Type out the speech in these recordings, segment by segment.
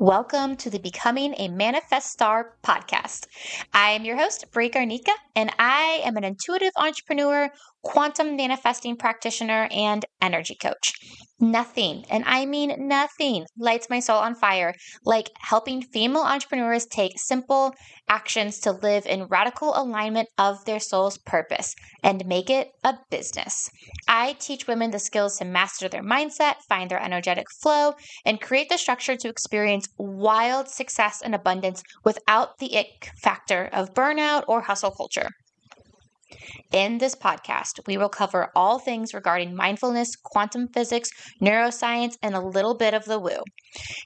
Welcome to the Becoming a Manifest Star podcast. I am your host, Bri Garnica, and I am an intuitive entrepreneur, quantum manifesting practitioner, and energy coach. Nothing, and I mean nothing, lights my soul on fire like helping female entrepreneurs take simple actions to live in radical alignment of their soul's purpose and make it a business. I teach women the skills to master their mindset, find their energetic flow, and create the structure to experience wild success and abundance without the ick factor of burnout or hustle culture. In this podcast, we will cover all things regarding mindfulness, quantum physics, neuroscience, and a little bit of the woo.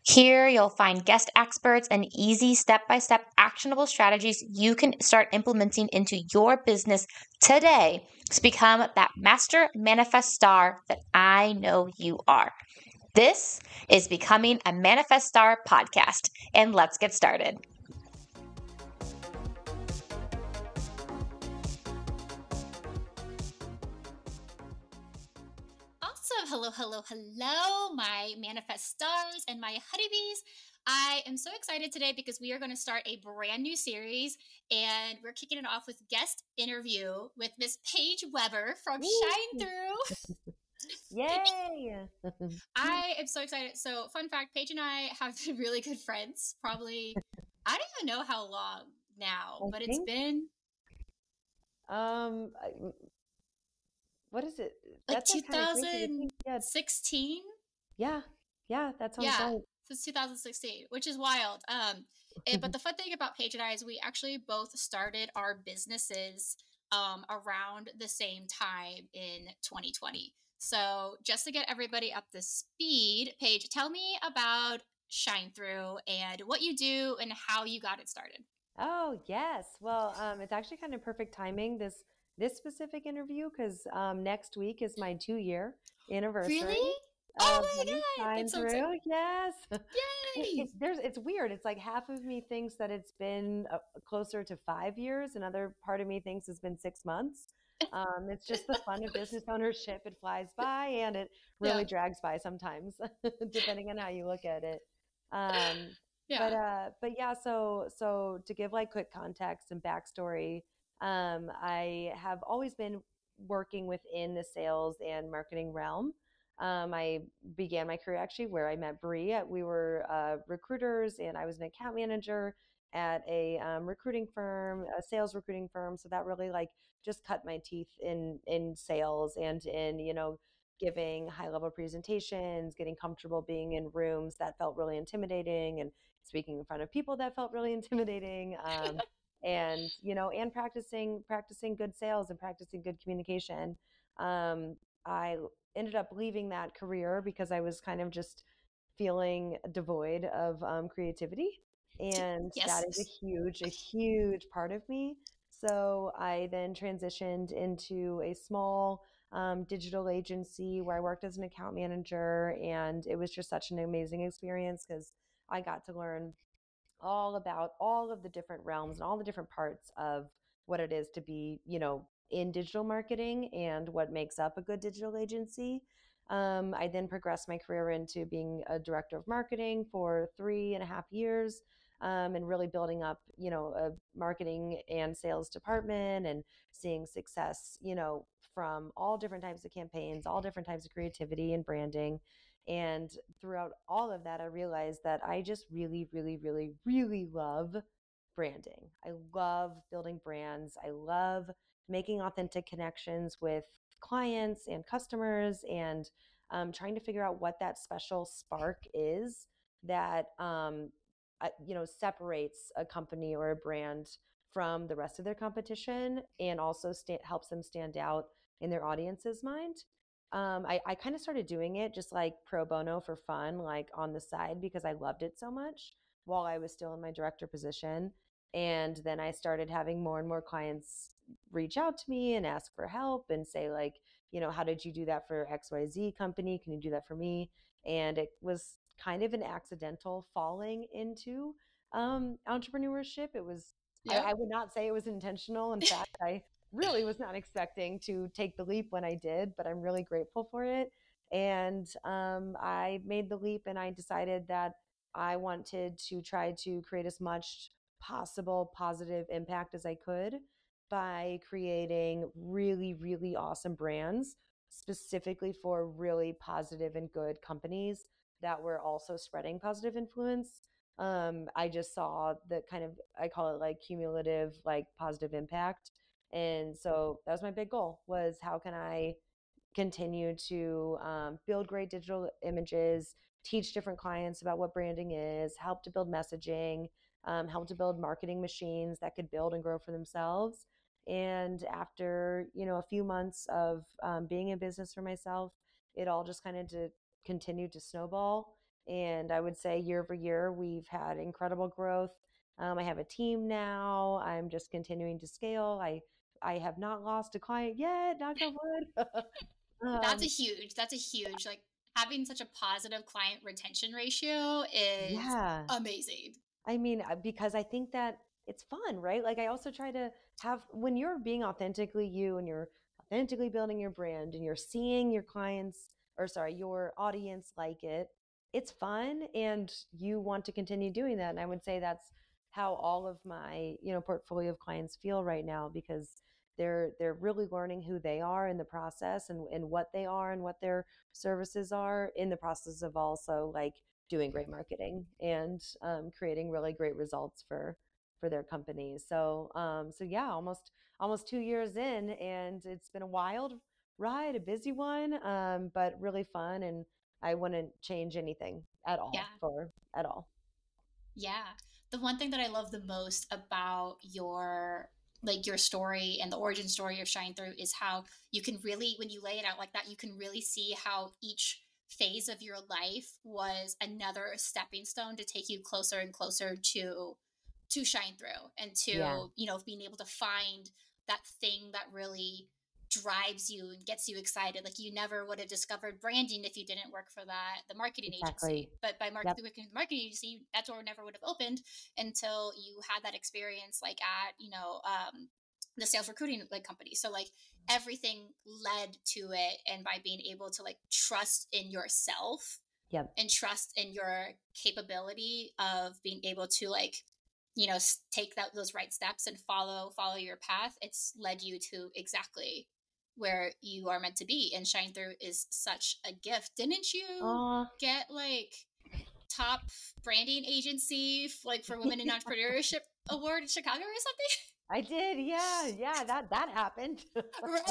Here, you'll find guest experts and easy step by step actionable strategies you can start implementing into your business today to become that master manifest star that I know you are. This is Becoming a Manifest Star podcast, and let's get started. Hello, hello, hello, my manifest stars and my honeybees. I am so excited today because we are going to start a brand new series and we're kicking it off with guest interview with Miss Paige Weber from ShineThru. Yay! I am so excited. So, fun fact Paige and I have been really good friends, probably, I don't even know how long now, but it's been. Um, what is it? Like 2016? Yeah. Yeah, that sounds yeah, right. Since 2016, which is wild. Um, it, but the fun thing about Paige and I is we actually both started our businesses um, around the same time in 2020. So just to get everybody up to speed, Paige, tell me about ShineThru and what you do and how you got it started. Oh yes, well, um, it's actually kind of perfect timing. This this specific interview because um, next week is my two year anniversary. Really? Oh my god! Through. So yes. Yay! It's, there's, it's weird. It's like half of me thinks that it's been uh, closer to five years. Another part of me thinks it's been six months. Um, it's just the fun of business ownership. It flies by and it really yeah. drags by sometimes, depending on how you look at it. Um, yeah. But uh, but yeah. So so to give like quick context and backstory, um, I have always been working within the sales and marketing realm. Um, I began my career actually where I met Bri. We were uh, recruiters, and I was an account manager at a um, recruiting firm, a sales recruiting firm. So that really like just cut my teeth in in sales and in you know giving high level presentations, getting comfortable being in rooms that felt really intimidating, and speaking in front of people that felt really intimidating. Um, and you know and practicing practicing good sales and practicing good communication um, i ended up leaving that career because i was kind of just feeling devoid of um, creativity and yes. that is a huge a huge part of me so i then transitioned into a small um, digital agency where i worked as an account manager and it was just such an amazing experience because i got to learn all about all of the different realms and all the different parts of what it is to be, you know, in digital marketing and what makes up a good digital agency. Um, I then progressed my career into being a director of marketing for three and a half years. Um, and really building up, you know, a marketing and sales department and seeing success, you know, from all different types of campaigns, all different types of creativity and branding. And throughout all of that, I realized that I just really, really, really, really love branding. I love building brands. I love making authentic connections with clients and customers and um, trying to figure out what that special spark is that um, uh, you know separates a company or a brand from the rest of their competition and also sta- helps them stand out in their audience's mind um, I, I kind of started doing it just like pro bono for fun, like on the side because I loved it so much while I was still in my director position. And then I started having more and more clients reach out to me and ask for help and say, like, you know, how did you do that for XYZ company? Can you do that for me? And it was kind of an accidental falling into um, entrepreneurship. It was, yeah. I, I would not say it was intentional. In fact, I really was not expecting to take the leap when I did, but I'm really grateful for it. And um, I made the leap and I decided that I wanted to try to create as much possible positive impact as I could by creating really, really awesome brands specifically for really positive and good companies that were also spreading positive influence. Um, I just saw the kind of, I call it like cumulative, like positive impact. And so that was my big goal was how can I continue to um, build great digital images, teach different clients about what branding is, help to build messaging, um, help to build marketing machines that could build and grow for themselves. And after you know a few months of um, being in business for myself, it all just kind of did, continued to snowball. And I would say year over year, we've had incredible growth. Um, I have a team now. I'm just continuing to scale. I I have not lost a client yet. Knock on wood. that's a um huge. That's a huge like having such a positive client retention ratio is yeah. amazing. I mean, uh, because I think that it's fun, right? Like I also try to have when you're being authentically you and you're authentically building your brand and you're seeing your clients or sorry, your audience like it, it's fun and you want to continue doing that. And I would say that's how all of my, you know, portfolio of clients feel right now because they're they're really learning who they are in the process and, and what they are and what their services are in the process of also like doing great marketing and um, creating really great results for for their companies. So um, so yeah, almost almost two years in, and it's been a wild ride, a busy one, um, but really fun. And I wouldn't change anything at all yeah. for at all. Yeah, the one thing that I love the most about your like your story and the origin story of ShineThru is how you can really, when you lay it out like that, you can really see how each phase of your life was another stepping stone to take you closer and closer to to ShineThru and to yeah. you know being able to find that thing that really drives you and gets you excited like you never would have discovered branding if you didn't work for that the marketing exactly. agency but by marketing yep. working the marketing agency that door never would have opened until you had that experience like at you know um, the sales recruiting like company so like everything led to it and by being able to like trust in yourself yep. and trust in your capability of being able to like you know take that those right steps and follow follow your path it's led you to exactly where you are meant to be and ShineThru is such a gift didn't you Aww. get like top branding agency like for women in entrepreneurship award in chicago or something I did, yeah, yeah. That that happened. right?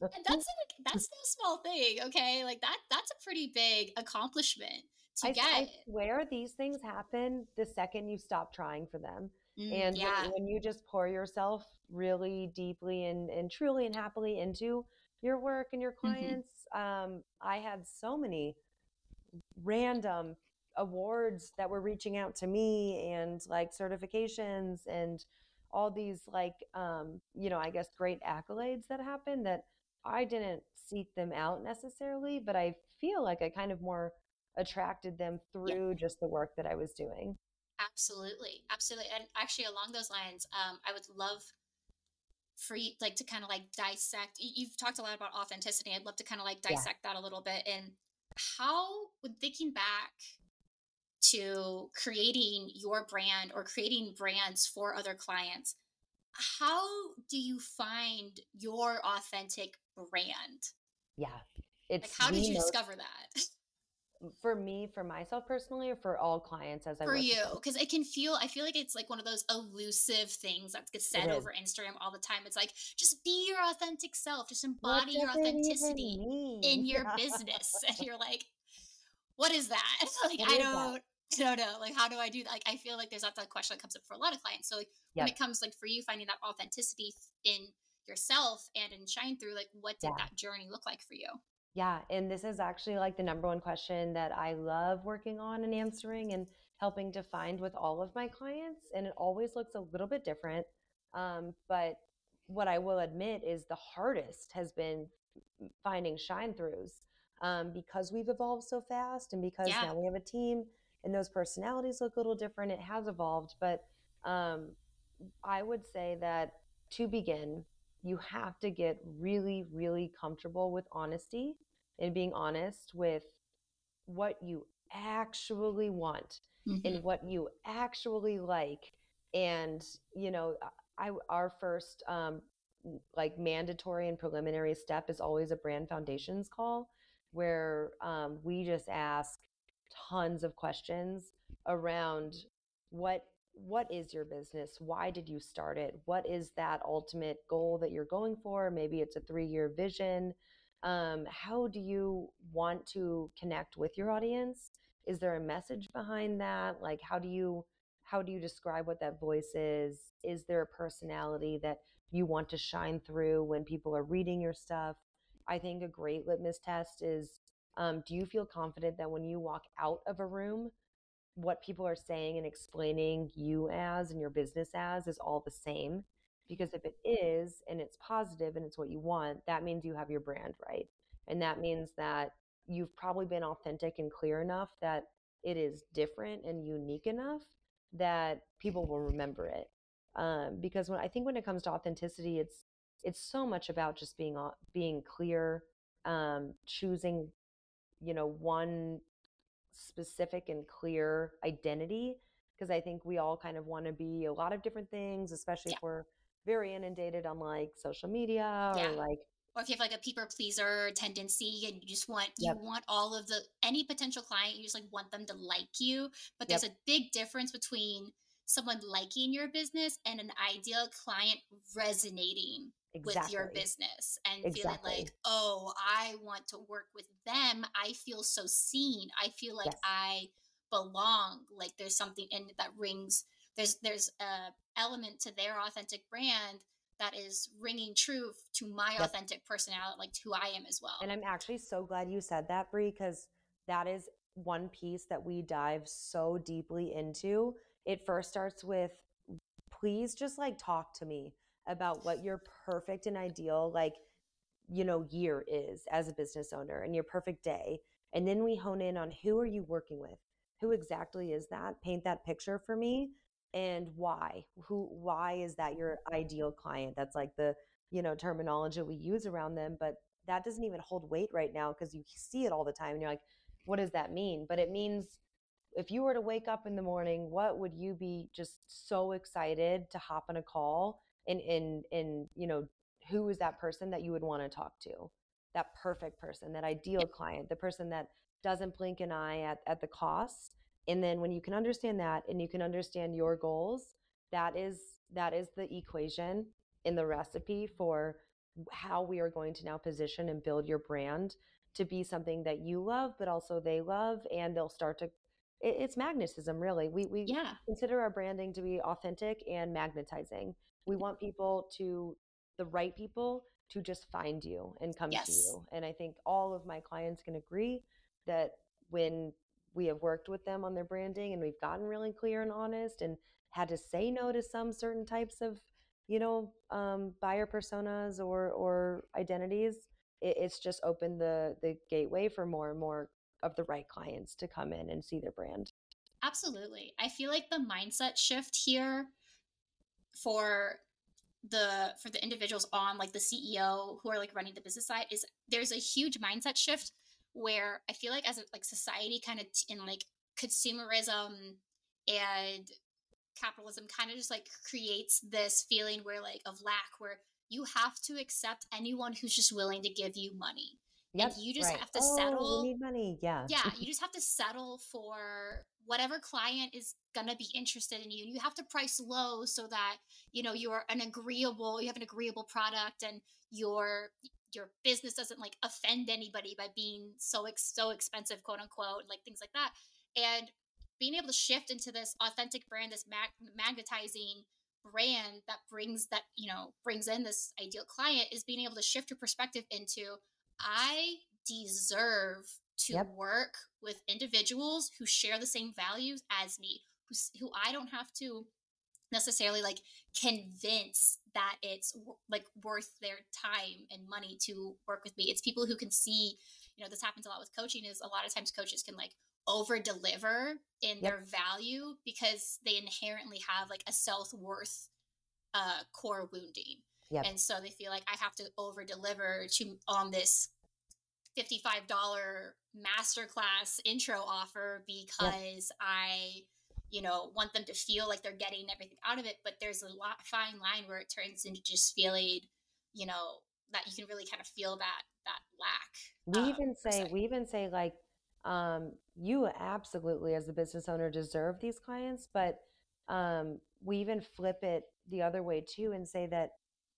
And that's like that's no small thing, okay? Like that that's a pretty big accomplishment to I, get. I swear these things happen the second you stop trying for them. Mm, and yeah. when, when, you just pour yourself really deeply and, and truly and happily into your work and your mm-hmm. clients, mm-hmm. um, I had so many random awards that were reaching out to me and like certifications and all these like um, you know i guess great accolades that happened that i didn't seek them out necessarily but i feel like i kind of more attracted them through yeah. just the work that i was doing absolutely absolutely and actually along those lines um, i would love for you like to kind of like dissect you've talked a lot about authenticity i'd love to kind of like dissect yeah. that a little bit and how when thinking back to creating your brand or creating brands for other clients, how do you find your authentic brand? Yeah. It's like how did you most, discover that? For me, for myself personally, or for all clients as I for you, because it can feel. I feel like it's like one of those elusive things that gets said over Instagram all the time. It's like just be your authentic self, just embody your authenticity in your yeah. business, and you're like, what is that? like what I don't. That? don't know like how do i do that like i feel like there's that, that question that comes up for a lot of clients so like when it comes like for you finding that authenticity in yourself and in shine through like what did yeah. that journey look like for you yeah and this is actually like the number one question that i love working on and answering and helping to find with all of my clients and it always looks a little bit different um, but what i will admit is the hardest has been finding ShineThru's um, because we've evolved so fast and because yeah. now we have a team and those personalities look a little different. It has evolved, but um, I would say that to begin, you have to get really, really comfortable with honesty and being honest with what you actually want mm-hmm. and what you actually like and you know i our first um like mandatory and preliminary step is always a brand foundations call where um, we just ask tons of questions around what what is your business? Why did you start it? What is that ultimate goal that you're going for? Maybe it's a three year vision. Um, how do you want to connect with your audience? Is there a message behind that? Like how do you how do you describe what that voice is? Is there a personality that you want to shine through when people are reading your stuff? I think a great litmus test is um, do you feel confident that when you walk out of a room what people are saying and explaining you as and your business as is all the same because if it is and it's positive and it's what you want that means you have your brand right and that means that you've probably been authentic and clear enough that it is different and unique enough that people will remember it. Um, because when i think when it comes to authenticity it's it's so much about just being being clear um, choosing you know one specific and clear identity because i think we all kind of want to be a lot of different things especially yeah. if we're very inundated on like social media yeah. or like or if you have like a people pleaser tendency and you just want yep. you want all of the any potential client you just like want them to like you but there's yep. a big difference between someone liking your business and an ideal client resonating exactly. with your business and exactly. feeling like oh i want to work with them i feel so seen i feel like yes. i belong like there's something in it that rings there's there's a element to their authentic brand that is ringing true to my authentic personality, like who I am as well. And I'm actually so glad you said that, Bri, because that is one piece that we dive so deeply into. It first starts with please just like talk to me about what your perfect and ideal like you know year is as a business owner and your perfect day. And then we hone in on who are you working with? Who exactly is that? Paint that picture for me. And why? Who why is that your ideal client? That's like the you know terminology we use around them but that doesn't even hold weight right now because you see it all the time and you're like what does that mean? But it means if you were to wake up in the morning what would you be just so excited to hop on a call and and and you know who is that person that you would want to talk to? That perfect person that ideal client the person that doesn't blink an eye at, at the cost. And then when you can understand that and you can understand your goals that is that is the equation in the recipe for how we are going to now position and build your brand to be something that you love but also they love and they'll start to it, it's magnetism really we we yeah. consider our branding to be authentic and magnetizing we want people to the right people to just find you and come yes. to you and i think all of my clients can agree that when we have worked with them on their branding and we've gotten really clear and honest and had to say no to some certain types of you know um, buyer personas or or identities it, it's just opened the the gateway for more and more of the right clients to come in and see their brand absolutely i feel like the mindset shift here for the for the individuals on like the ceo who are like running the business side is there's a huge mindset shift where I feel like as a like society kind of t- in like consumerism and capitalism kind of just like creates this feeling where like of lack where you have to accept anyone who's just willing to give you money. Yep, and you just right. have to oh, settle. need money. Yeah. Yeah. You just have to settle for whatever client is gonna be interested in you. And You have to price low so that you know you're an agreeable, you have an agreeable product, and you're your business doesn't like offend anybody by being so ex- so expensive quote unquote like things like that and being able to shift into this authentic brand this mag- magnetizing brand that brings that you know brings in this ideal client is being able to shift your perspective into i deserve to yep. work with individuals who share the same values as me who, who i don't have to necessarily like convince that it's like worth their time and money to work with me. It's people who can see, you know, this happens a lot with coaching is a lot of times coaches can like over deliver in yep. their value because they inherently have like a self-worth uh core wounding. Yep. And so they feel like I have to over deliver to on this $55 masterclass intro offer because yeah. I, you know, want them to feel like they're getting everything out of it. But there's a lot fine line where it turns into just feeling, you know, that you can really kind of feel that that lack. We um, even say we even say like um, you absolutely as a business owner deserve these clients, but um, we even flip it the other way too and say that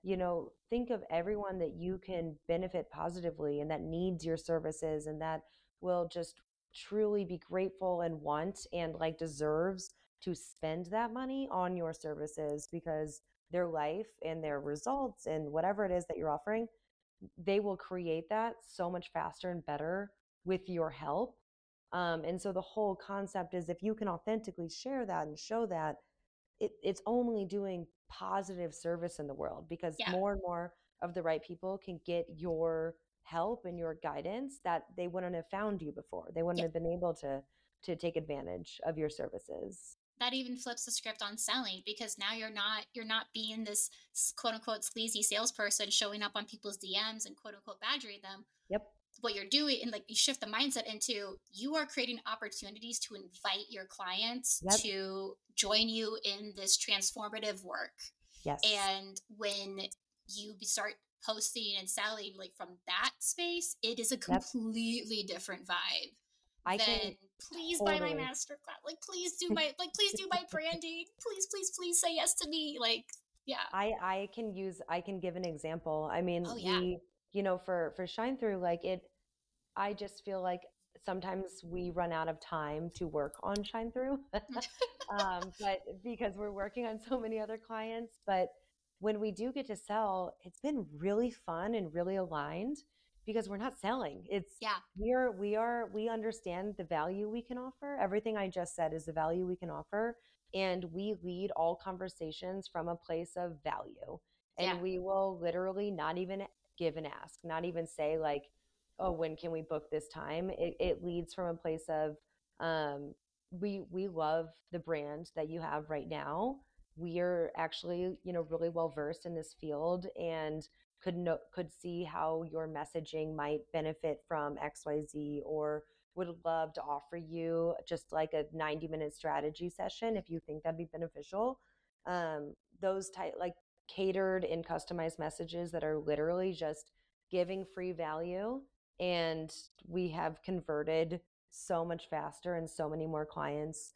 you know think of everyone that you can benefit positively and that needs your services and that will just truly be grateful and want and like deserves to spend that money on your services because their life and their results and whatever it is that you're offering they will create that so much faster and better with your help. Um, and so the whole concept is if you can authentically share that and show that it, it's only doing positive service in the world because yeah. more and more of the right people can get your help and your guidance that they wouldn't have found you before. They wouldn't yeah. have been able to to take advantage of your services. That even flips the script on selling because now you're not you're not being this quote unquote sleazy salesperson showing up on people's DMs and quote unquote badgering them. Yep. What you're doing and like you shift the mindset into you are creating opportunities to invite your clients yep. to join you in this transformative work. Yes. And when you start posting and selling like from that space, it is a completely yep. different vibe. I then can please totally. buy my master masterclass. Like please do my like please do my branding. Please, please, please say yes to me. Like, yeah. I I can use I can give an example. I mean, oh, yeah. we you know, for for ShineThru, like it I just feel like sometimes we run out of time to work on ShineThru. um, but because we're working on so many other clients, but when we do get to sell, it's been really fun and really aligned because we're not selling. It's yeah. We are we are we understand the value we can offer. Everything I just said is the value we can offer. And we lead all conversations from a place of value. And yeah. we will literally not even give an ask, not even say like, oh, when can we book this time? It, it leads from a place of um, we we love the brand that you have right now we are actually you know really well versed in this field and could know could see how your messaging might benefit from xyz or would love to offer you just like a 90 minute strategy session if you think that'd be beneficial um, those type like catered and customized messages that are literally just giving free value and we have converted so much faster and so many more clients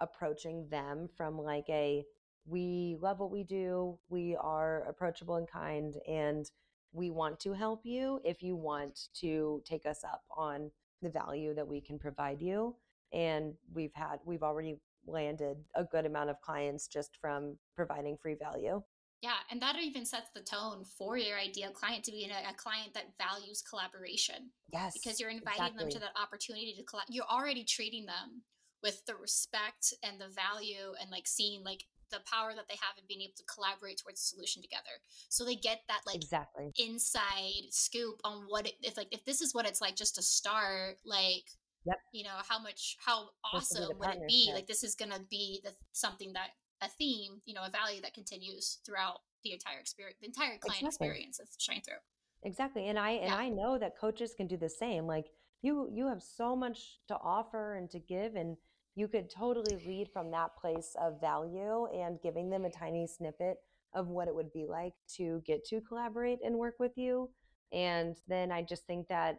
approaching them from like a we love what we do. We are approachable and kind, and we want to help you if you want to take us up on the value that we can provide you. And we've had, we've already landed a good amount of clients just from providing free value. Yeah, and that even sets the tone for your ideal client to be a, a client that values collaboration. Yes. Because you're inviting exactly. them to that opportunity to collab. You're already treating them with the respect and the value and like seeing like the power that they have in being able to collaborate towards a solution together. So they get that like exactly inside scoop on what it, if like if this is what it's like just to start, like yep. you know how much how awesome would it be? Like this is gonna be the something that a theme, you know, a value that continues throughout the entire experience, the entire client exactly. experience that's ShineThru. Exactly, and I and yeah. I know that coaches can do the same. Like you you have so much to offer and to give and you could totally lead from that place of value and giving them a tiny snippet of what it would be like to get to collaborate and work with you. And then I just think that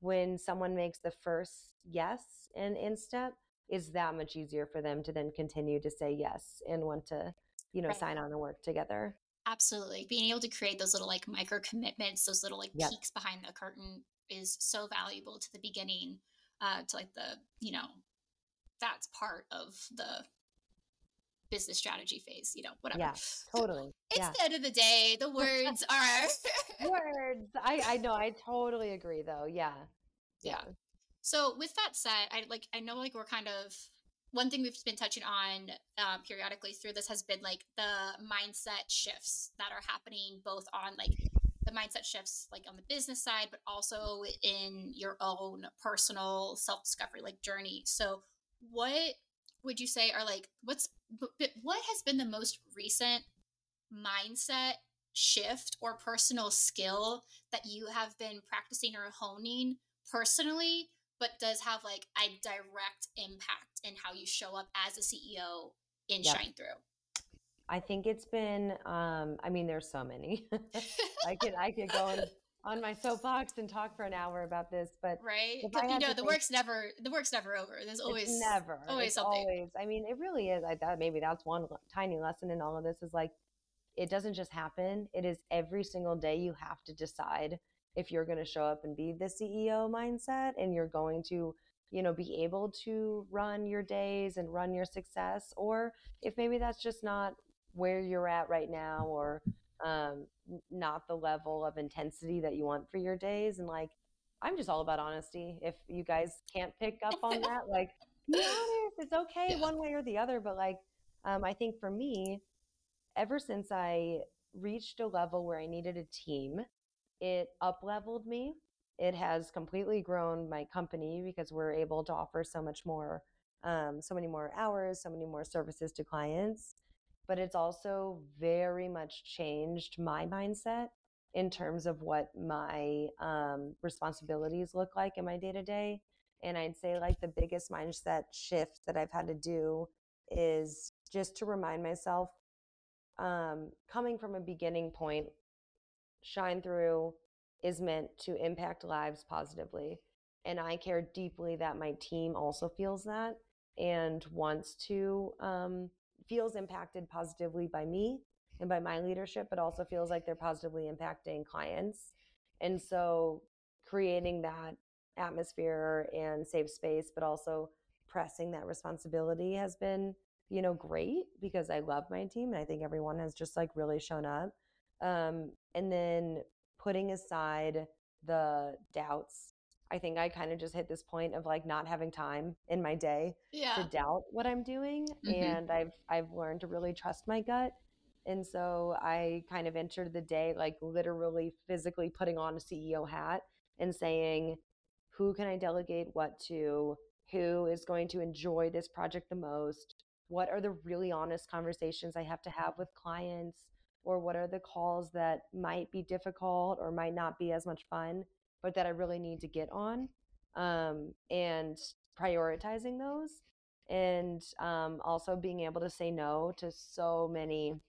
when someone makes the first yes in InStep, is that much easier for them to then continue to say yes and want to, you know, right. sign on and work together. Absolutely. Being able to create those little like micro commitments, those little like yep. peeks behind the curtain is so valuable to the beginning, uh, to like the, you know, that's part of the business strategy phase, you know, whatever. Yeah, totally. It's yeah. the end of the day. The words are words. I I know. I totally agree though. Yeah. yeah. Yeah. So with that said, I like I know like we're kind of one thing we've been touching on uh, periodically through this has been like the mindset shifts that are happening both on like the mindset shifts like on the business side but also in your own personal self-discovery like journey. So what would you say are like what's what has been the most recent mindset shift or personal skill that you have been practicing or honing personally but does have like a direct impact in how you show up as a ceo in yep. ShineThru. I think it's been um i mean there's so many. I could i could go on, on my soapbox and talk for an hour about this but right? you know the think, work's never the work's never over. There's always never. always something. always i mean it really is. I thought maybe that's one tiny lesson in all of this is like it doesn't just happen. It is every single day you have to decide if you're going to show up and be the CEO mindset and you're going to, you know, be able to run your days and run your success or if maybe that's just not where you're at right now or um, not the level of intensity that you want for your days and like I'm just all about honesty. If you guys can't pick up on that, like be honest. It's okay yeah. one way or the other, but like um, I think for me, ever since I reached a level where I needed a team, it up leveled me. It has completely grown my company because we're able to offer so much more, um, so many more hours, so many more services to clients. But it's also very much changed my mindset in terms of what my um, responsibilities look like in my day to day. And I'd say, like, the biggest mindset shift that I've had to do is just to remind myself um, coming from a beginning point, ShineThru is meant to impact lives positively. And I care deeply that my team also feels that and wants to, um, feels impacted positively by me and by my leadership, but also feels like they're positively impacting clients. And so creating that atmosphere and safe space, but also pressing that responsibility has been you know, great because I love my team and I think everyone has just like really shown up. Um, and then putting aside the doubts, I think I kind of just hit this point of like not having time in my day yeah. to doubt what I'm doing. Mm-hmm. And I've I've learned to really trust my gut. And so I kind of entered the day like literally physically putting on a CEO hat and saying, who can I delegate what to? Who is going to enjoy this project the most? what are the really honest conversations I have to have with clients, or what are the calls that might be difficult or might not be as much fun, but that I really need to get on, um, and prioritizing those, and um, also being able to say no to so many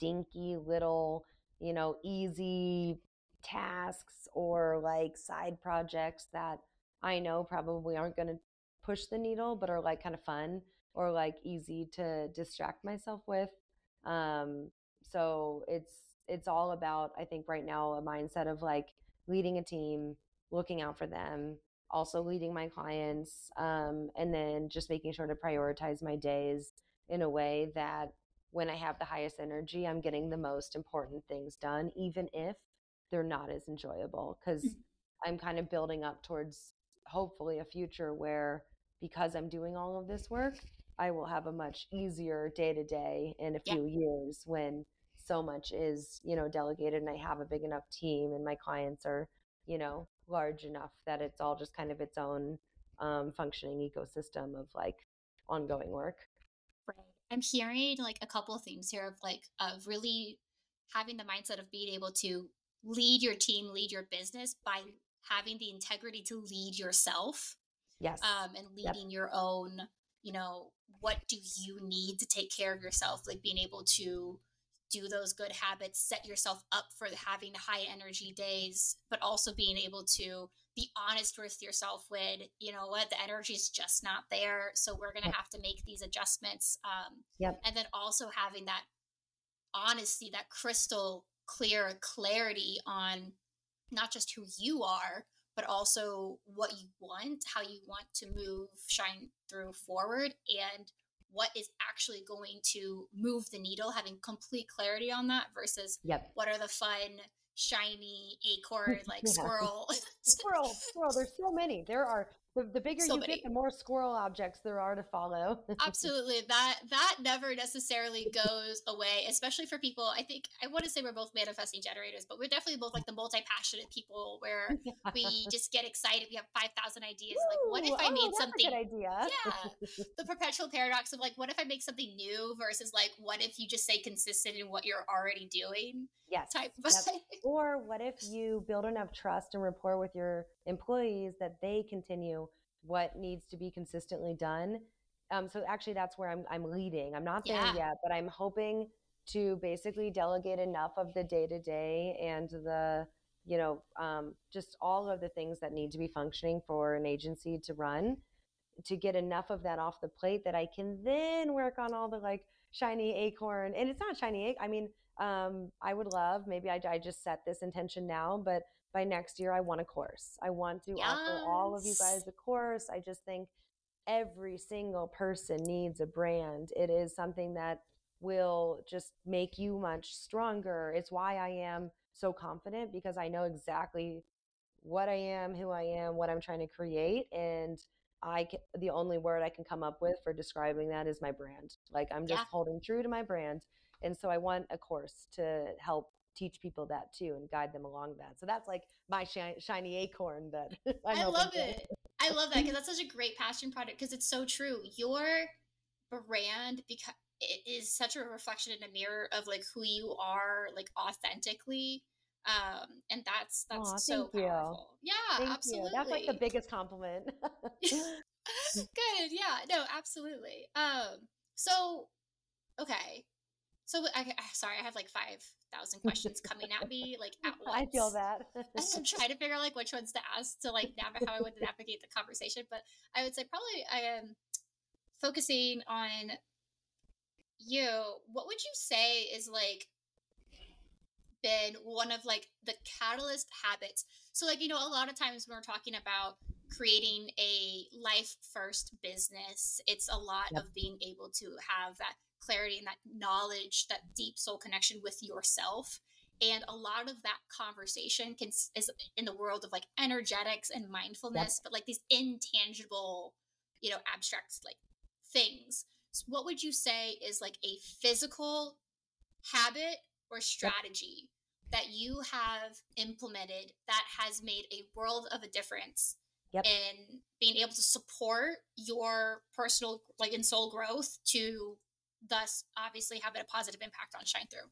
dinky little, you know, easy tasks or like side projects that I know probably aren't going to push the needle, but are like kind of fun or like easy to distract myself with. Um, so it's it's all about I think right now a mindset of like leading a team, looking out for them, also leading my clients, um, and then just making sure to prioritize my days in a way that when I have the highest energy, I'm getting the most important things done, even if they're not as enjoyable. Because mm-hmm. I'm kind of building up towards hopefully a future where because I'm doing all of this work, I will have a much easier day to day in a few yeah. years when so much is, you know, delegated and I have a big enough team and my clients are, you know, large enough that it's all just kind of its own um, functioning ecosystem of like ongoing work. Right. I'm hearing like a couple of themes here of like of really having the mindset of being able to lead your team, lead your business by having the integrity to lead yourself. Yes. Um, and leading yep. your own, you know, what do you need to take care of yourself like being able to do those good habits set yourself up for having high energy days but also being able to be honest with yourself with you know what? The energy is just not there so we're going to have to make these adjustments. Um, yep. and then also having that honesty that crystal clear clarity on not just who you are but also what you want, how you want to move Shine Through forward, and what is actually going to move the needle, having complete clarity on that versus yep. what are the fun, shiny acorn, like yeah. squirrel. squirrel, squirrel. There's so many. There are the, the bigger So you many. get, the more squirrel objects there are to follow. Absolutely. That that never necessarily goes away, especially for people. I think I want to say we're both manifesting generators, but we're definitely both like the multi-passionate people where we just get excited. We have 5,000 ideas. Like, what if I oh, made something idea. Yeah. the perpetual paradox of like, what if I make something new versus like, what if you just stay consistent in what you're already doing? Yes. Type of Yep. thing. Or what if you build enough trust and rapport with your employees that they continue what needs to be consistently done? Um, so actually, that's where I'm I'm leading. I'm not there Yeah. yet, but I'm hoping to basically delegate enough of the day to day and the you know um, just all of the things that need to be functioning for an agency to run to get enough of that off the plate that I can then work on all the like shiny acorn. And it's not shiny. I mean, um, I would love maybe I, I just set this intention now, but by next year I want a course. I want to offer all of you guys a course. I just think every single person needs a brand. It is something that will just make you much stronger. It's why I am so confident because I know exactly what I am, who I am, what I'm trying to create, and I can, the only word I can come up with for describing that is my brand. Like I'm just Yeah. holding true to my brand, and so I want a course to help teach people that too and guide them along that. So that's like my shi- shiny acorn that I love it. I love that because that's such a great passion project because it's so true. Your brand because it is such a reflection in a mirror of like who you are like authentically. Um, and that's that's Aw, so thank you. powerful. Yeah, Thank absolutely. you. That's like the biggest compliment. Good. Yeah. No, absolutely. Um, so okay. So I, sorry, I have like five thousand questions coming at me like at once. I feel that. I'm trying to figure out like which ones to ask to like navigate how I would navigate the conversation. But I would say probably I am focusing on you. What would you say is like been one of like the catalyst habits? So like you know a lot of times when we're talking about creating a life first business, it's a lot Yep. of being able to have that clarity and that knowledge, that deep soul connection with yourself. And a lot of that conversation can is in the world of like energetics and mindfulness but like these intangible you know abstract like things. So what would you say is like a physical habit or strategy that you have implemented that has made a world of a difference Yep. in being able to support your personal like in soul growth to thus obviously having a positive impact on ShineThru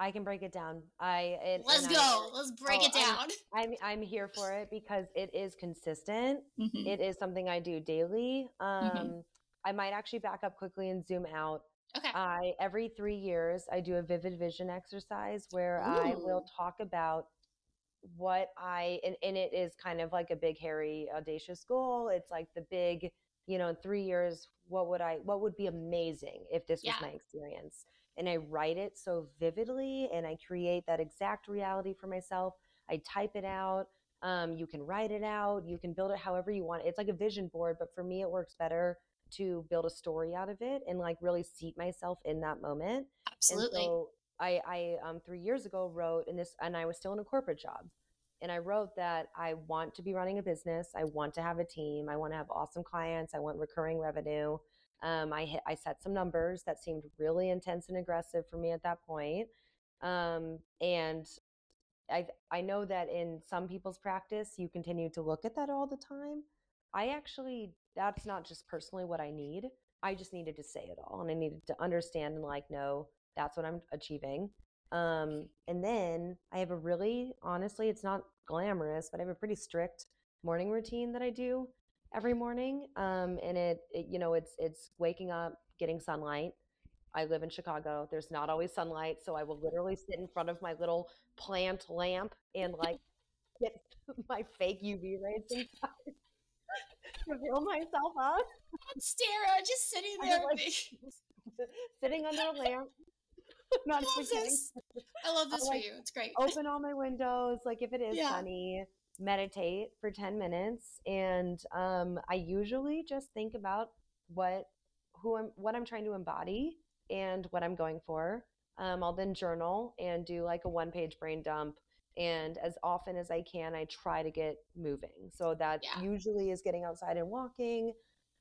I can break it down. I and, Let's go. Let's break oh, it down. I, I'm I'm here for it because it is consistent. Mhm. It is something I do daily. Um, Mhm. I might actually back up quickly and zoom out. Okay. I every three years I do a vivid vision exercise where I will talk about what I and, and it is kind of like a big hairy audacious goal. It's like the big, you know, in three years, what would I what would be amazing if this was my experience? And I write it so vividly and I create that exact reality for myself. I type it out. Um, you can write it out, you can build it however you want. It's like a vision board, but for me it works better to build a story out of it and like really seat myself in that moment. Absolutely. I, I um, three years ago wrote in this, and I was still in a corporate job. And I wrote that I want to be running a business. I want to have a team. I want to have awesome clients. I want recurring revenue. Um, I hit, I set some numbers that seemed really intense and aggressive for me at that point. Um, and I I know that in some people's practice, you continue to look at that all the time. I actually that's not just personally what I need. I just needed to say it all, and I needed to understand and like know that's what I'm achieving. Um, and then I have a really honestly, it's not glamorous, but I have a pretty strict morning routine that I do every morning. Um, and it, it you know it's it's waking up, getting sunlight. I live in Chicago. There's not always sunlight, so I will literally sit in front of my little plant lamp and like get my fake UV rays inside to fill myself up. Stare, just sitting there. like- sitting under a lamp. Not I love kidding. this. I love this for like, you. It's great. Open all my windows, like if it is Yeah. sunny, meditate for 10 minutes. And um, I usually just think about what who I'm what I'm trying to embody and what I'm going for. Um, I'll then journal and do like a one page brain dump and as often as I can, I try to get moving. So that Yeah. usually is getting outside and walking.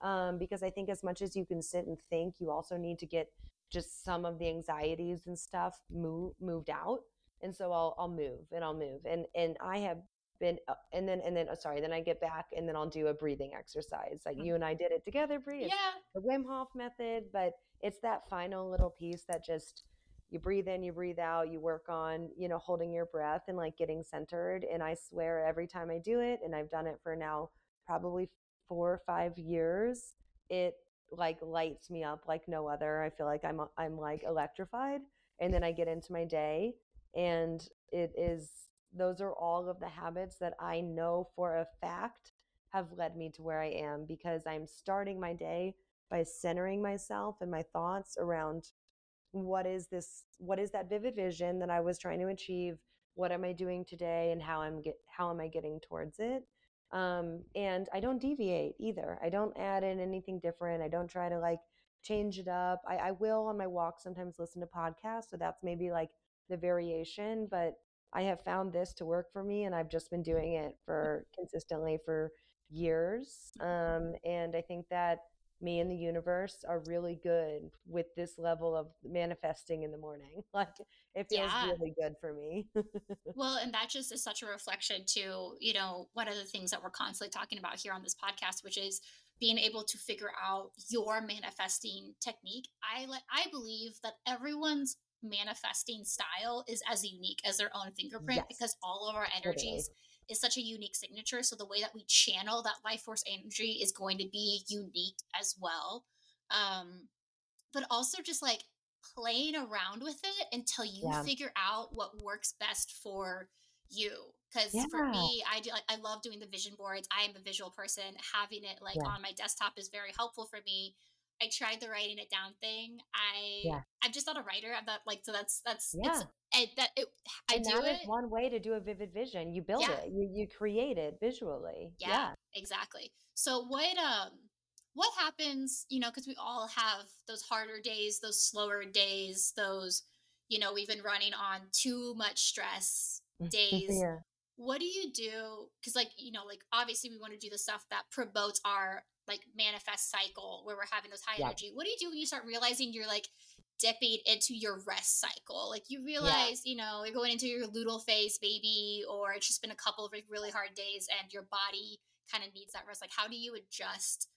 Um, because I think as much as you can sit and think, you also need to get just some of the anxieties and stuff move, moved out. And so I'll I'll move and I'll move and and I have been uh, and then and then oh, sorry then I get back and then I'll do a breathing exercise like you and I did it together, Bri. Yeah. the Wim Hof method, but it's that final little piece that just you breathe in, you breathe out, you work on, you know, holding your breath and like getting centered. And I swear every time I do it, and I've done it for now probably four or five years, it like lights me up like no other. I feel like I'm uh, I'm like electrified. And then I get into my day and it is those are all of the habits that I know for a fact have led me to where I am because I'm starting my day by centering myself and my thoughts around what is this what is that vivid vision that I was trying to achieve what am I doing today and how I'm get how am I getting towards it um and I don't deviate either. I don't add in anything different. I don't try to like change it up. I, I will on my walk sometimes listen to podcasts so that's maybe like the variation but I have found this to work for me and I've just been doing it for consistently for years um and I think that me and the universe are really good with this level of manifesting in the morning. Like it feels Yeah. really good for me. Well, and that just is such a reflection to, you know, one of the things that we're constantly talking about here on this podcast, which is being able to figure out your manifesting technique. I like I believe that everyone's manifesting style is as unique as their own fingerprint Yes. because all of our energies is such a unique signature. So the way that we channel that life force energy is going to be unique as well. Um, but also just like playing around with it until you Yeah. figure out what works best for you. Because for me, I do like I love doing the vision boards. I am a visual person. Having it like Yeah. on my desktop is very helpful for me. I tried the writing it down thing. I Yeah. I'm just not a writer. I'm not like so that's that's Yeah. it's it, that it I and do that is it. one way to do a vivid vision. You build Yeah. it. You you create it visually. yeah, exactly so what um what happens you know because we all have those harder days those slower days those you know we've been running on too much stress days yeah. what do you do because like you know like obviously we want to do the stuff that promotes our like manifest cycle where we're having those high Yeah. energy what do you do when you start realizing you're like dipping into your rest cycle like you realize you know you're going into your luteal phase baby or it's just been a couple of really hard days and your body kind of needs that rest like how do you adjust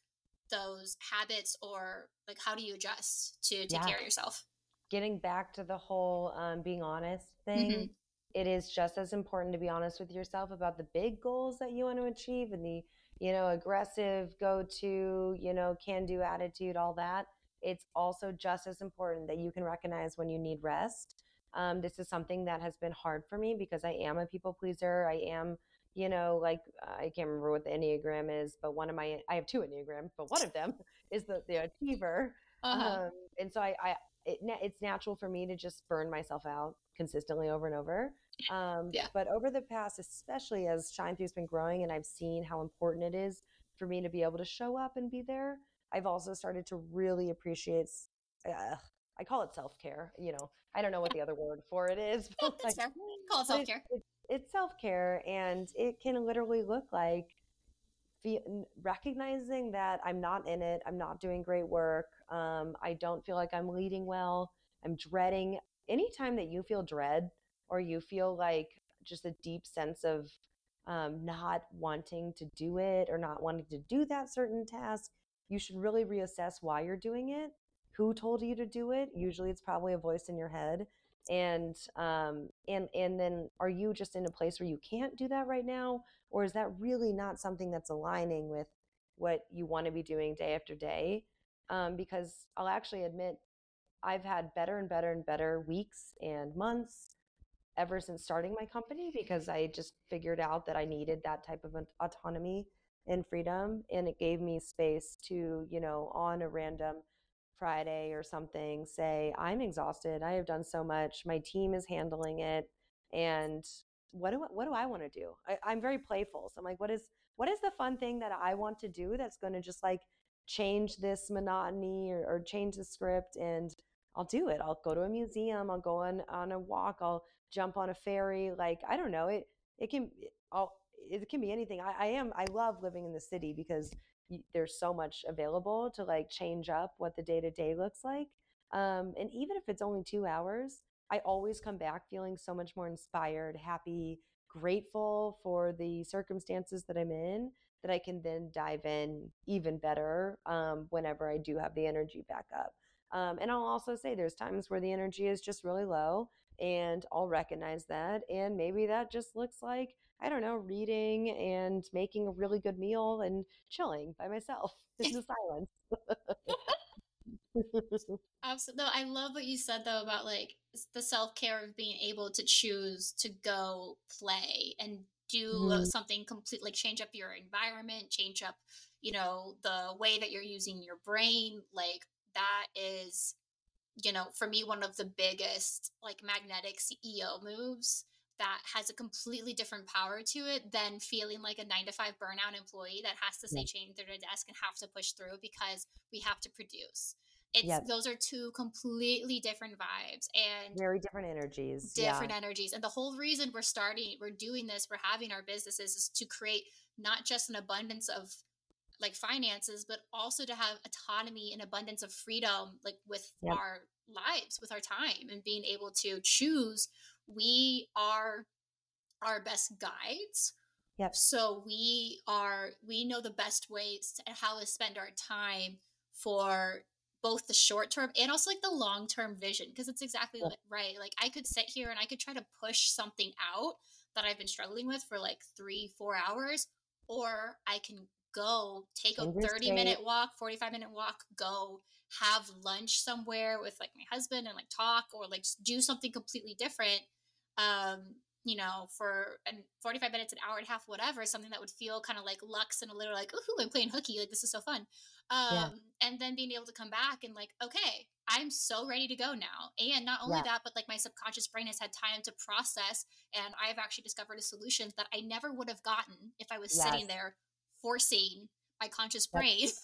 those habits or like how do you adjust to take Yeah. care of yourself Getting back to the whole um, being honest thing. Mhm. it is just as important to be honest with yourself about the big goals that you want to achieve and the you know aggressive go to you know can do attitude all that it's also just as important that you can recognize when you need rest um, this is something that has been hard for me because i am a people pleaser i am you know like i can't remember what the enneagram is but one of my i have two enneagrams but one of them is the, the achiever uh-huh. um, and so I, I it, it's natural for me to just burn myself out consistently over and over. Um, Yeah. But over the past, especially as ShineThru's been growing, and I've seen how important it is for me to be able to show up and be there. I've also started to really appreciate. Uh, I call it self care. You know, I don't know what the other word for it is, Yeah, but that's like, fair. call it it's- self-care It's, it's self care, and it can literally look like fe- recognizing that I'm not in it. I'm not doing great work. Um, I don't feel like I'm leading well. I'm dreading. Anytime that you feel dread or you feel like just a deep sense of um, not wanting to do it or not wanting to do that certain task, you should really reassess why you're doing it. Who told you to do it? Usually, it's probably a voice in your head and um and and then are you just in a place where you can't do that right now or is that really not something that's aligning with what you want to be doing day after day um because i'll actually admit i've had better and better and better weeks and months ever since starting my company because i just figured out that i needed that type of autonomy and freedom and it gave me space to you know on a random Friday or something say, I'm exhausted. I have done so much. My team is handling it. And what do I, what do I want to do? I, I'm very playful. So I'm like, what is what is the fun thing that I want to do that's going to just like change this monotony or, or change the script and I'll do it. I'll go to a museum. I'll go on on a walk. I'll jump on a ferry. Like I don't know, it it can all it can be anything. I, I am I love living in the city because there's so much available to like change up what the day to day looks like. Um, and even if it's only two hours, I always come back feeling so much more inspired, happy, grateful for the circumstances that I'm in that I can then dive in even better um, whenever I do have the energy back up. Um, and I'll also say there's times where the energy is just really low, and I'll recognize that. And maybe that just looks like, I don't know, reading and making a really good meal and chilling by myself in the silence. Absolutely. No, I love what you said though about like the self care of being able to choose to go play and do mm-hmm. something complete, like change up your environment, change up, you know, the way that you're using your brain. Like that is, you know, for me, one of the biggest like magnetic CEO moves that has a completely different power to it than feeling like a nine to five burnout employee that has to say change their desk and have to push through because we have to produce. It's yep. those are two completely different vibes and very different energies. Different yeah. energies. And the whole reason we're starting, we're doing this, we're having our businesses is to create not just an abundance of like finances, but also to have autonomy and abundance of freedom, like with yep. our lives, with our time, and being able to choose. We are our best guides. Yep. So we are we know the best ways to how to spend our time for both the short term and also like the long term vision because it's exactly yeah. right. Like I could sit here and I could try to push something out that I've been struggling with for like three, four hours, or I can go take a 30 minute walk, 45 minute walk, go have lunch somewhere with like my husband and like talk or like just do something completely different. Um, you know, for an 45 minutes, an hour and a half, whatever, something that would feel kind of like lux and a little like, ooh, I'm playing hooky. Like, this is so fun. Um, yeah. And then being able to come back and like, okay, I'm so ready to go now. And not only yeah. that, but like my subconscious brain has had time to process. And I've actually discovered a solution that I never would have gotten if I was yes. sitting there forcing my conscious brain.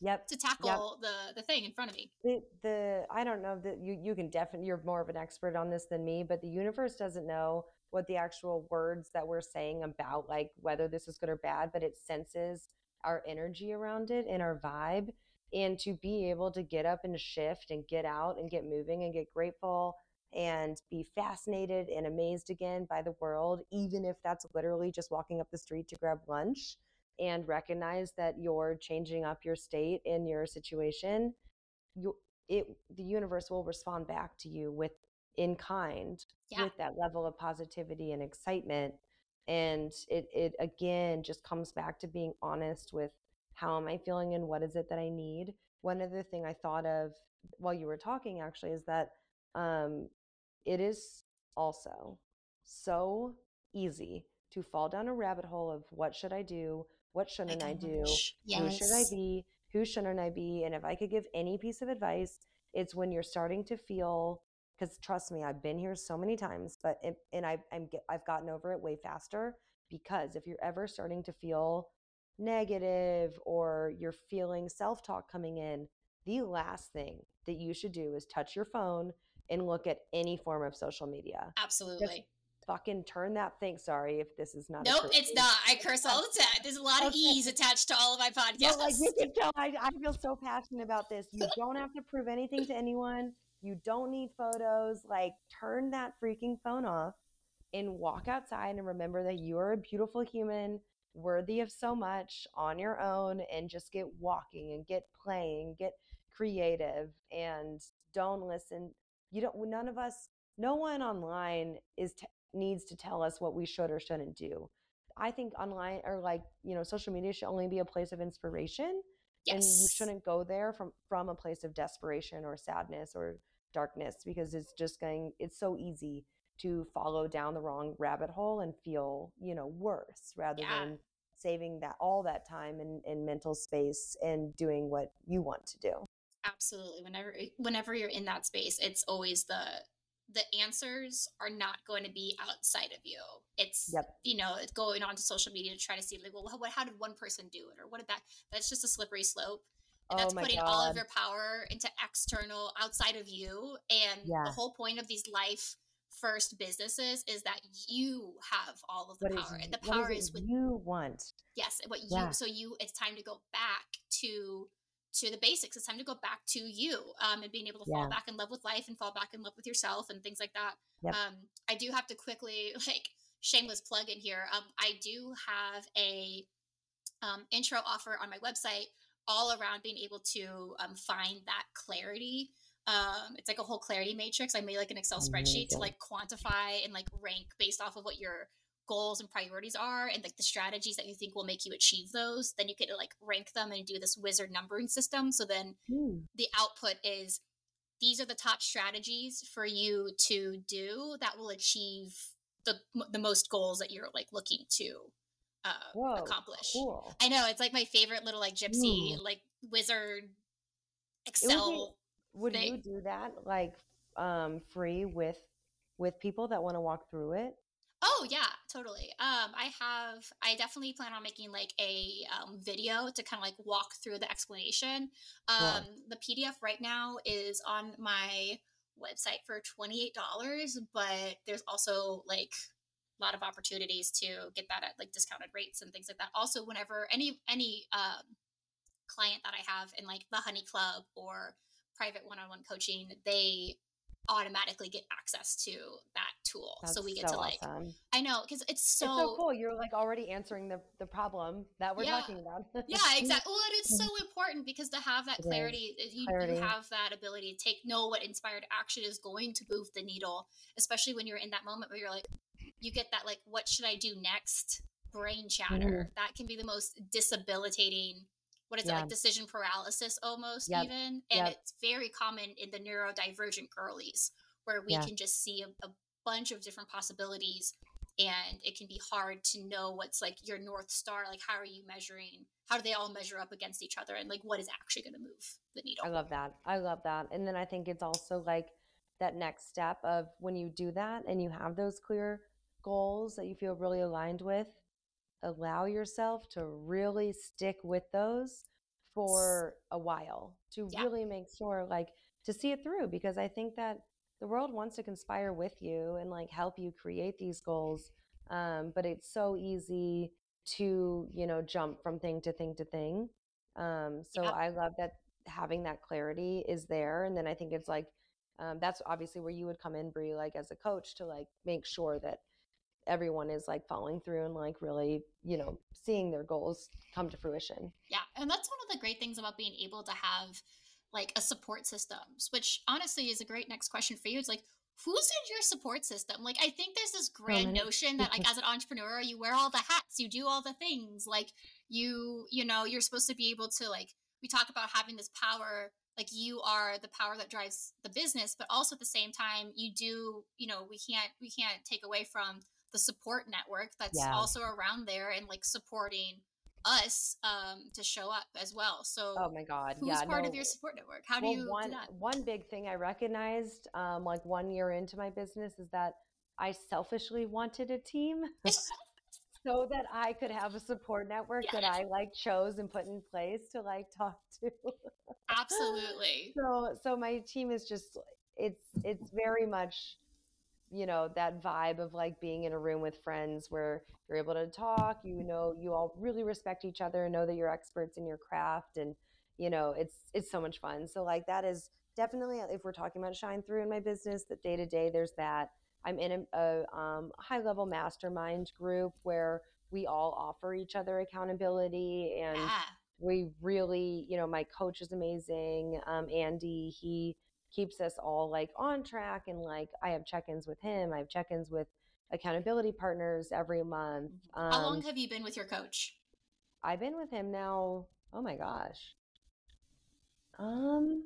Yep. to tackle yep. the the thing in front of me. The, the I don't know that you you can definitely you're more of an expert on this than me, but the universe doesn't know what the actual words that we're saying about like whether this is good or bad, but it senses our energy around it and our vibe. And to be able to get up and shift and get out and get moving and get grateful and be fascinated and amazed again by the world, even if that's literally just walking up the street to grab lunch and recognize that you're changing up your state in your situation, you it the universe will respond back to you with in kind yeah. with that level of positivity and excitement. And it it again just comes back to being honest with how am i feeling and what is it that i need? One other thing i thought of while you were talking actually is that um it is also so easy to fall down a rabbit hole of what should i do what shouldn't i, I do? Yes. who should i be? Who shouldn't i be? And if i could give any piece of advice it's when you're starting to feel because trust me i've been here so many times but it, and I, i'm i've gotten over it way faster because if you're ever starting to feel negative or you're feeling self-talk coming in the last thing that you should do is touch your phone and look at any form of social media. Absolutely fucking turn that thing sorry if this is not nope it's not i curse all the time there's a lot of okay. e's attached to all of my podcasts like you can tell I, I feel so passionate about this you don't have to prove anything to anyone you don't need photos. Like, turn that freaking phone off and walk outside and remember that you are a beautiful human, worthy of so much on your own, and just get walking and get playing, get creative, and don't listen. You don't, none of us, no one online is t- needs to tell us what we should or shouldn't do. I think online or like, you know, social media should only be a place of inspiration. Yes. And you shouldn't go there from from a place of desperation or sadness or darkness because it's just going it's so easy to follow down the wrong rabbit hole and feel you know worse rather yeah. than saving that all that time and, in mental space and doing what you want to do absolutely whenever eh, whenever you're in that space it's always the the answers are not going to be outside of you it's yep. you know it's going onto social media to try to see like well what, how did one person do it or what did that that's just a slippery slope and that's oh putting God. all of your power into external outside of you and yeah. the whole point of these life first businesses is that you have all of the What is power. y- And the power is is with you want? yes, what you so you it's time to go back to to the basics. It's time to go back to you um, and being able to fall back in love with life and fall back in love with yourself and things like that. Yep. Um, I do have to quickly like shameless plug in here. Um, I do have a um, intro offer on my website all around being able to um, find that clarity. Um, it's like a whole clarity matrix. I made like an Excel spreadsheet to like quantify and like rank based off of what your goals and priorities are and like the strategies that you think will make you achieve those. Then you can like rank them and do this wizard numbering system. So then Hmm. the output is these are the top strategies for you to do that will achieve the the most goals that you're like looking to uh, Whoa, accomplish. cool. I know it's like my favorite little like gypsy Ooh. like wizard It would be- Excel. Would you do that like um free with with people that want to walk through it? Oh yeah, totally. Um, I have. I definitely plan on making like a um, video to kind of like walk through the explanation. Cool. Um, the PDF right now is on my website for twenty eight dollars, but there's also like a lot of opportunities to get that at like discounted rates and things like that. Also, whenever any any um, client that I have in like the Honey Club or private one on one coaching, they automatically get access to that tool. That's so we get to like awesome. I know because it's so, it's so cool. You're like already answering the the problem that we're Yeah. talking about. yeah exactly. Well, and it's so important because to have that clarity, you, Clarity. you have that ability to take know what inspired action is going to move the needle, especially when you're in that moment where you're like, you get that like, what should I do next? Brain mm-hmm. chatter. That can be the most disabilitating. What is it like decision paralysis almost Yep. even, and Yep. it's very common in the neurodivergent girlies where we Yeah. can just see a, a bunch of different possibilities and it can be hard to know what's like your north star like how are you measuring how do they all measure up against each other and like what is actually going to move the needle I love that. I love that. And then I think it's also like that next step of when you do that and you have those clear goals that you feel really aligned with, allow yourself to really stick with those for a while to Yeah. really make sure like to see it through because I think that the world wants to conspire with you and like help you create these goals. Um, but it's so easy to, you know, jump from thing to thing to thing. Um, so Yeah. I love that having that clarity is there. And then I think it's like, um, that's obviously where you would come in, Bri, like as a coach to like make sure that everyone is like following through and like really, you know, seeing their goals come to fruition. yeah and that's one of the great things about being able to have like a support system, which honestly is a great next question for you it's like who's in your support system like i think there's this oh, grand many. notion that like as an entrepreneur you wear all the hats you do all the things like you you know you're supposed to be able to like we talk about having this power like you are the power that drives the business but also at the same time you do you know we can't we can't take away from the support network that's Yeah. also around there and like supporting us um to show up as well so Oh my God. who's yeah. part no, of your support network how do you one do one big thing I recognized, um, like one year into my business, is that I selfishly wanted a team so that I could have a support network that I like chose and put in place to like talk to. absolutely so so my team is just it's it's very much you know that vibe of like being in a room with friends where you're able to talk you know you all really respect each other and know that you're experts in your craft and you know it's it's so much fun. So like that is definitely if we're talking about ShineThru in my business that day to day there's that. I'm in a, a um, high level mastermind group where we all offer each other accountability and yeah. we really you know my coach is amazing um andy he keeps us all like on track and like i have check-ins with him i have check-ins with accountability partners every month um how long have you been with your coach? I've been with him now oh my gosh. Um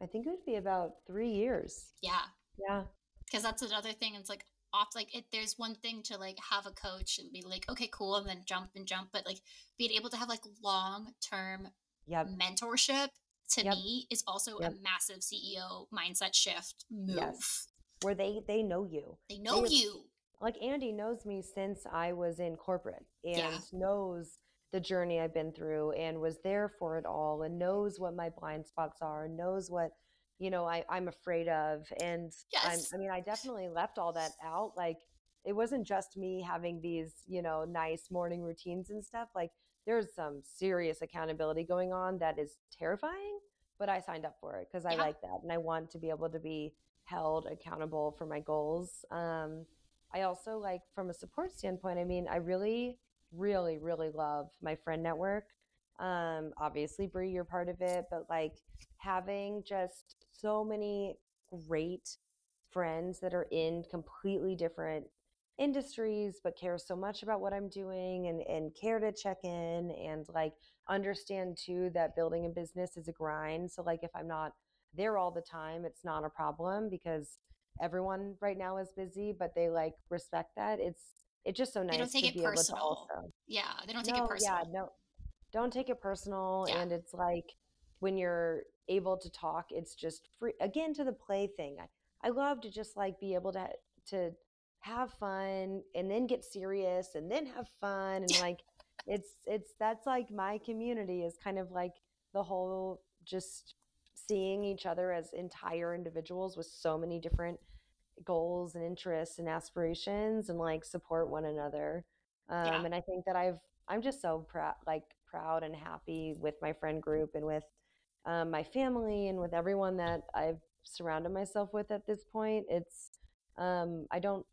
i think it would be about three years. Yeah. Yeah. Because that's another thing it's like off like it there's one thing to like have a coach and be like okay cool and then jump and jump but like being able to have like long term yep. mentorship to Yep. me is also Yep. a massive ceo mindset shift move Yes. where they they know you they know have- you like Andy knows me since I was in corporate and Yeah. knows the journey I've been through and was there for it all and knows what my blind spots are and knows what you know, I, I'm afraid of. And yes. I'm, I mean, I definitely left all that out. Like, it wasn't just me having these, you know, nice morning routines and stuff. Like, there's some serious accountability going on that is terrifying, but I signed up for it because I Yeah. like that. And I want to be able to be held accountable for my goals. Um, I also like, from a support standpoint, I mean, I really, really, really love my friend network. Um, obviously, Bri, you're part of it, but like having just so many great friends that are in completely different industries but care so much about what I'm doing and and care to check in and like understand too that building a business is a grind so like if I'm not there all the time it's not a problem because everyone right now is busy but they like respect that it's it's just so nice They don't take to it be able to personal. also Yeah, they don't take it no, yeah, personal. no, don't take it personal. Yeah. And it's like when you're able to talk, it's just free. Again, to the play thing. I, I love to just like be able to to have fun and then get serious and then have fun and like it's it's that's like my community is kind of like the whole just seeing each other as entire individuals with so many different goals and interests and aspirations and like support one another Yeah. um, and i think that i've i'm just so proud like proud and happy with my friend group and with um, my family and with everyone that i've surrounded myself with at this point it's um, i don't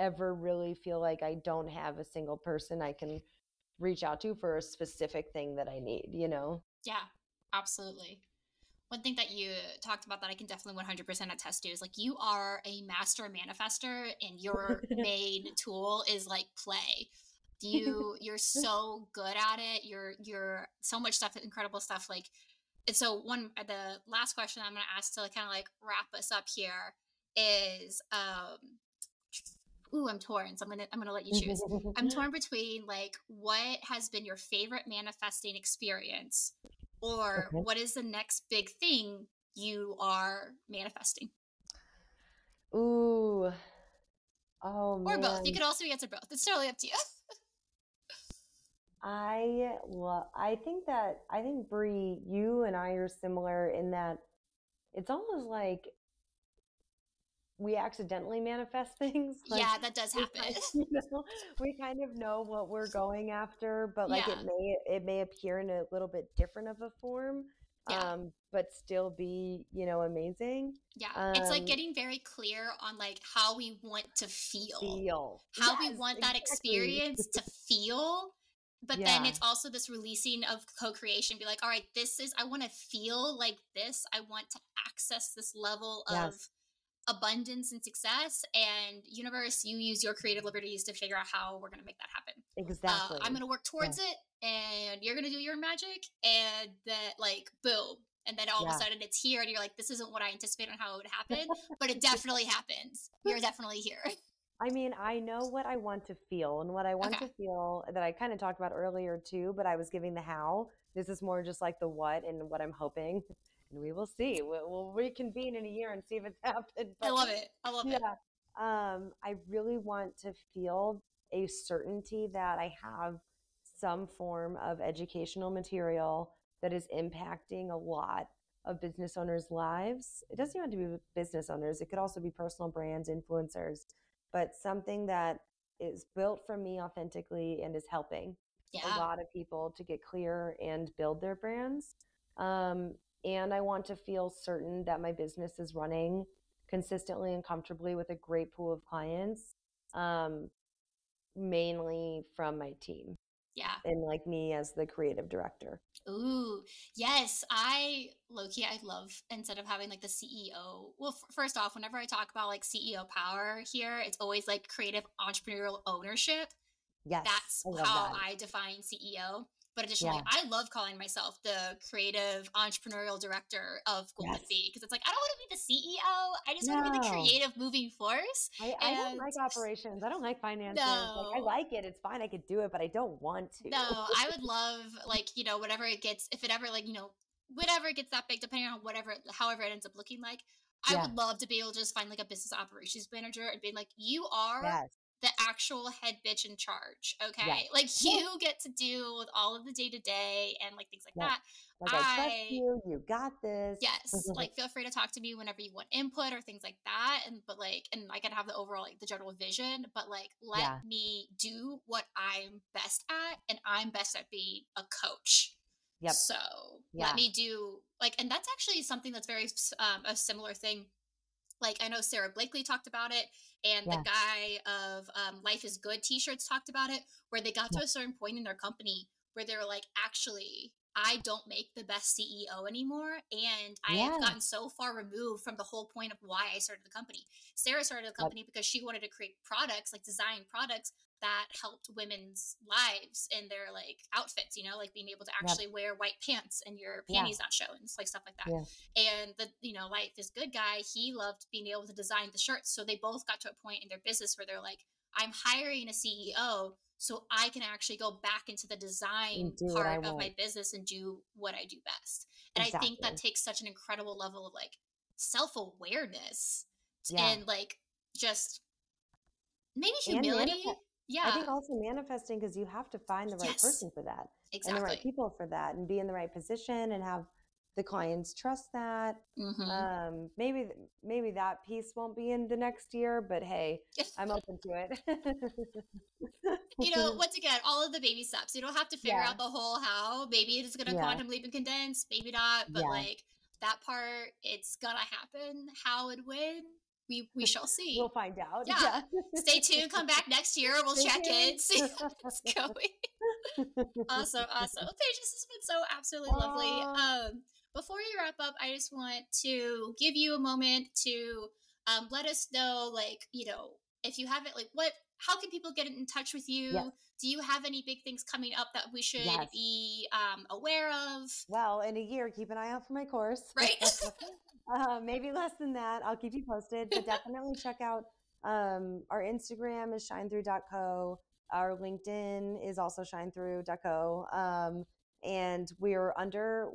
ever really feel like i don't have a single person i can reach out to for a specific thing that i need you know Yeah, absolutely. One thing that you talked about that I can definitely 100% attest to is like you are a master manifester and your main tool is like play. You you're so good at it. You're you're so much stuff, incredible stuff like and so one the last question I'm going to ask to kind of like wrap us up here is um ooh, I'm torn. So I'm going to I'm to let you choose. I'm torn between like what has been your favorite manifesting experience or Okay. what is the next big thing you are manifesting ooh oh or both. You could also answer both. It's totally up to you. I love. I think that I think Bri, you and I are similar in that it's almost like we accidentally manifest things. Like yeah, that does we happen. kind, you know, we kind of know what we're going after, but like Yeah. it may it may appear in a little bit different of a form, Yeah. um, but still be you know amazing. Yeah. It's like Um, getting very clear on like how we want to feel. Feel How we yes, want that experience to feel. But then it's also this releasing of co-creation. Be like, all right, this is I want to feel like this. I want to access this level of Yes. Abundance and success. And universe, you use your creative liberties to figure out how we're gonna make that happen. Exactly. Uh, I'm gonna work towards it, and you're gonna do your magic, and that like boom, and then all of a sudden it's here, and you're like, this isn't what I anticipated on how it would happen, but it definitely happens. You're definitely here. I mean, I know what I want to feel, and what I want Okay. to feel that I kind of talked about earlier too, but I was giving the how. This is more just like the what and what I'm hoping, and we will see. We'll, we'll reconvene in a year and see if it's happened. I love it. I love it. yeah, um, I really want to feel a certainty that I have some form of educational material that is impacting a lot of business owners' lives. It doesn't even have to be business owners, it could also be personal brands, influencers, but something that is built from me authentically and is helping a lot of people to get clear and build their brands. Um, and I want to feel certain that my business is running consistently and comfortably with a great pool of clients, um, mainly from my team Yeah. and like me as the creative director. Ooh, yes. I Loki, I love instead of having like the CEO. Well, f- first off, whenever I talk about like CEO power here, it's always like creative entrepreneurial ownership. Yes, That's I how that. I define CEO. But additionally, Yeah. I love calling myself the creative entrepreneurial director of Golden Yes. Because it's like I don't want to be the CEO. I just want to be the creative moving force. I, I don't like operations. I don't like finances. Like I like it. It's fine. I could do it, but I don't want to. No, I would love like you know whatever it gets if it ever like you know whatever it gets that big depending on whatever however it ends up looking like. I Yeah. would love to be able to just find like a business operations manager and be like, you are yes. The actual head bitch in charge. Okay. Yeah. Like Yeah. you get to deal with all of the day to day and like things like Yeah. that. Like I trust you. You got this. Yes. like feel free to talk to me whenever you want input or things like that. And but like and I can have the overall like the general vision, but like let Yeah. me do what I'm best at and I'm best at being a coach. Yep. So Yeah. let me do like, and that's actually something that's very um, a similar thing. Like I know Sara Blakely talked about it, and Yeah. the guy of um, Life is Good T-shirts talked about it, where they got to a certain point in their company where they were like, actually, I don't make the best CEO anymore, and I Yeah. have gotten so far removed from the whole point of why I started the company. Sara started the company because she wanted to create products, like design products that helped women's lives in their like outfits, you know, like being able to actually wear white pants and your Yeah. panties not showing, like stuff like that. Yeah. And the you know, life is good guy, he loved being able to design the shirts. So they both got to a point in their business where they're like, I'm hiring a CEO so I can actually go back into the design do what I part of my business and do what I do best. And I think that takes such an incredible level of like self-awareness Yeah. and like just maybe humility. manifest- yeah. I think also manifesting because you have to find the right Yes. person for that and the right people for that and be in the right position and have the clients trust that. Mhm. Um, maybe maybe that piece won't be in the next year, but hey, I'm open to it. you know, once again, all of the baby steps. You don't have to figure Yeah. out the whole how. Maybe it's gonna Yeah. quantum leap and condense, maybe not. But Yeah. like that part, it's gonna happen. How and when, we we shall see. we'll find out. Yeah. Stay tuned. Come back next year. We'll Stay check in. See how it's going. awesome, awesome. Paige, this has been so absolutely lovely. Um, before you wrap up, I just want to give you a moment to um, let us know, like, you know, if you haven't, like, what, how can people get in touch with you? Yes. Do you have any big things coming up that we should Yes. be um, aware of? Well, in a year, keep an eye out for my course. Right. uh, maybe less than that. I'll keep you posted. But definitely check out um, our Instagram is shinethru.co. Our LinkedIn is also shinethru.co. Um, and we're under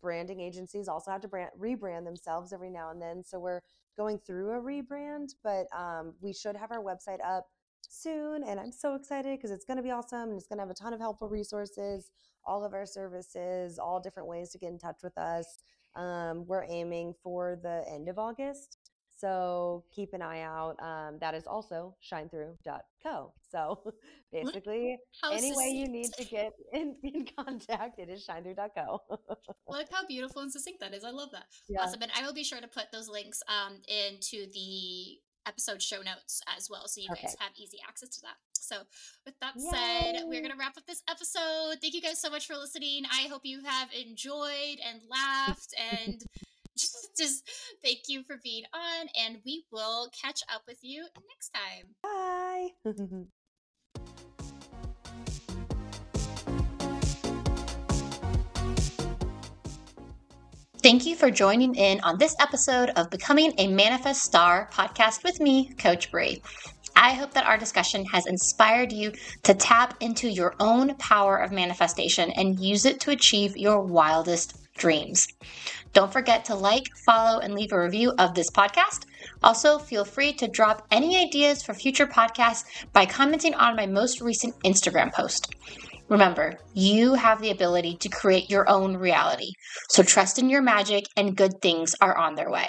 branding agencies also have to brand, rebrand themselves every now and then. So we're going through a rebrand, but um, we should have our website up soon. And I'm so excited because it's going to be awesome and it's going to have a ton of helpful resources, all of our services, all different ways to get in touch with us. Um, we're aiming for the end of August. So keep an eye out. Um, that is also shinethru.co. So basically, any way you need to get in, in contact, it is shinethru.co. Look how beautiful and succinct that is. I love that. yeah. Awesome. And I will be sure to put those links um, into the episode show notes as well. So you guys have easy access to that. So with that said, we're going to wrap up this episode. Thank you guys so much for listening. I hope you have enjoyed and laughed and just thank you for being on. And we will catch up with you next time. Bye. Thank you for joining in on this episode of Becoming a Manifest Star podcast with me, Coach Bri. I hope that our discussion has inspired you to tap into your own power of manifestation and use it to achieve your wildest dreams. Don't forget to like, follow, and leave a review of this podcast. Also, feel free to drop any ideas for future podcasts by commenting on my most recent Instagram post. Remember, you have the ability to create your own reality. So trust in your magic, and good things are on their way.